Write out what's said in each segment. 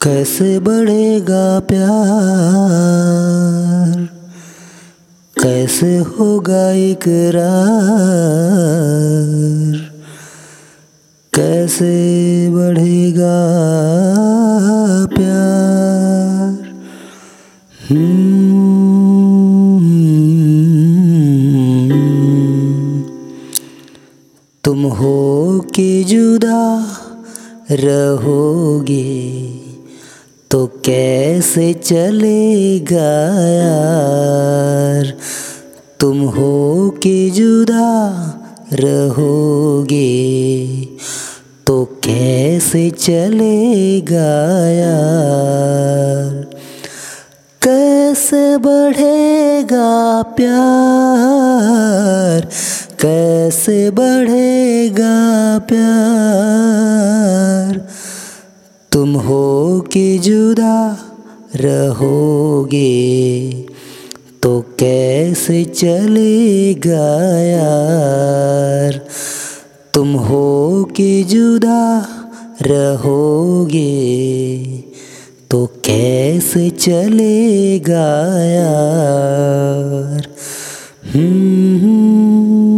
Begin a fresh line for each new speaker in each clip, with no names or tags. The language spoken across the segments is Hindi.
कैसे बढ़ेगा प्यार? कैसे होगा इकरार? कैसे बढ़ेगा तुम हो के जुदा रहोगे तो कैसे चलेगा यार? तुम हो के जुदा रहोगे तो कैसे चलेगा यार? कैसे बढ़ेगा प्यार? कैसे बढ़ेगा प्यार? तुम हो के जुदा रहोगे? तो कैसे चलेगा यार? तुम हो के जुदा रहोगे? तो कैसे चलेगा यार? हो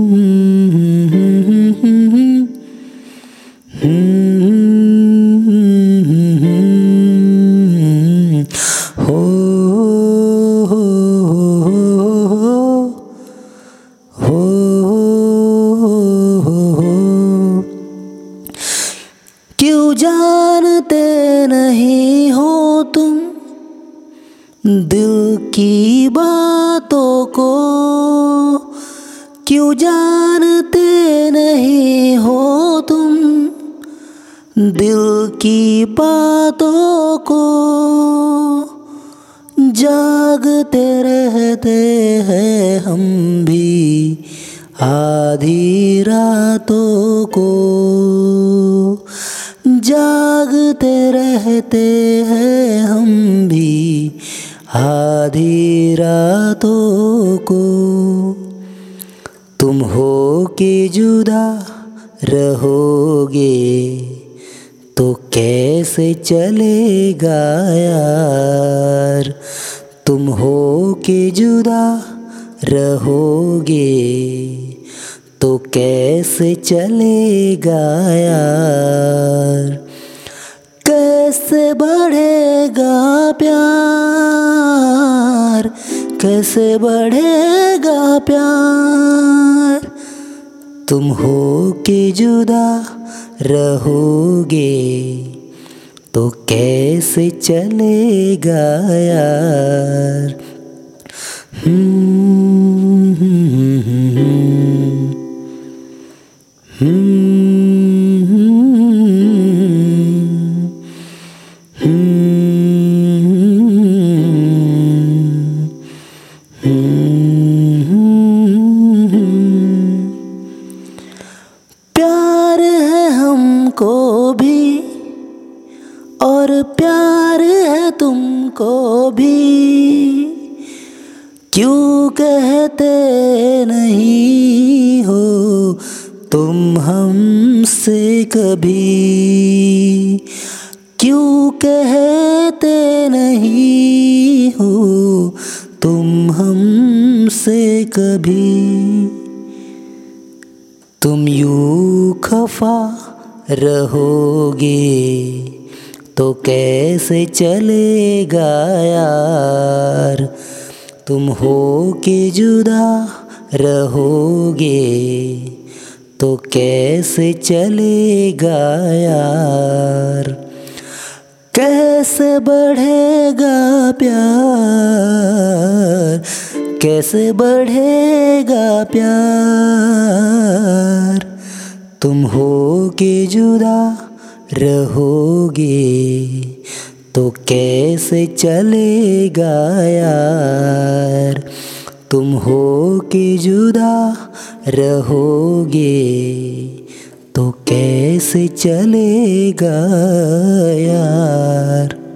जानते नहीं हो तुम दिल की बातों को। क्यों जानते नहीं हो तुम दिल की बातों को? जागते रहते हैं हम भी आधी रातों को। जागते रहते हैं हम भी आधी रातों को। तुम हो के जुदा रहोगे तो कैसे चलेगा यार? तुम हो के जुदा रहोगे तो कैसे चलेगा यार? कैसे बढ़ेगा प्यार? कैसे बढ़ेगा प्यार? तुम हो के जुदा रहोगे? तो कैसे चलेगा यार? हम्म, प्यार है तुमको भी। क्यों कहते नहीं हो तुम हमसे कभी? क्यों कहते नहीं हो तुम हमसे कभी? तुम यू खफा रहोगे। तो कैसे चलेगा यार? तुम हो के जुदा रहोगे? तो कैसे चलेगा यार? कैसे बढ़ेगा प्यार? कैसे बढ़ेगा प्यार? तुम हो के जुदा रहोगे तो कैसे चलेगा यार? तुम हो के जुदा रहोगे तो कैसे चलेगा यार?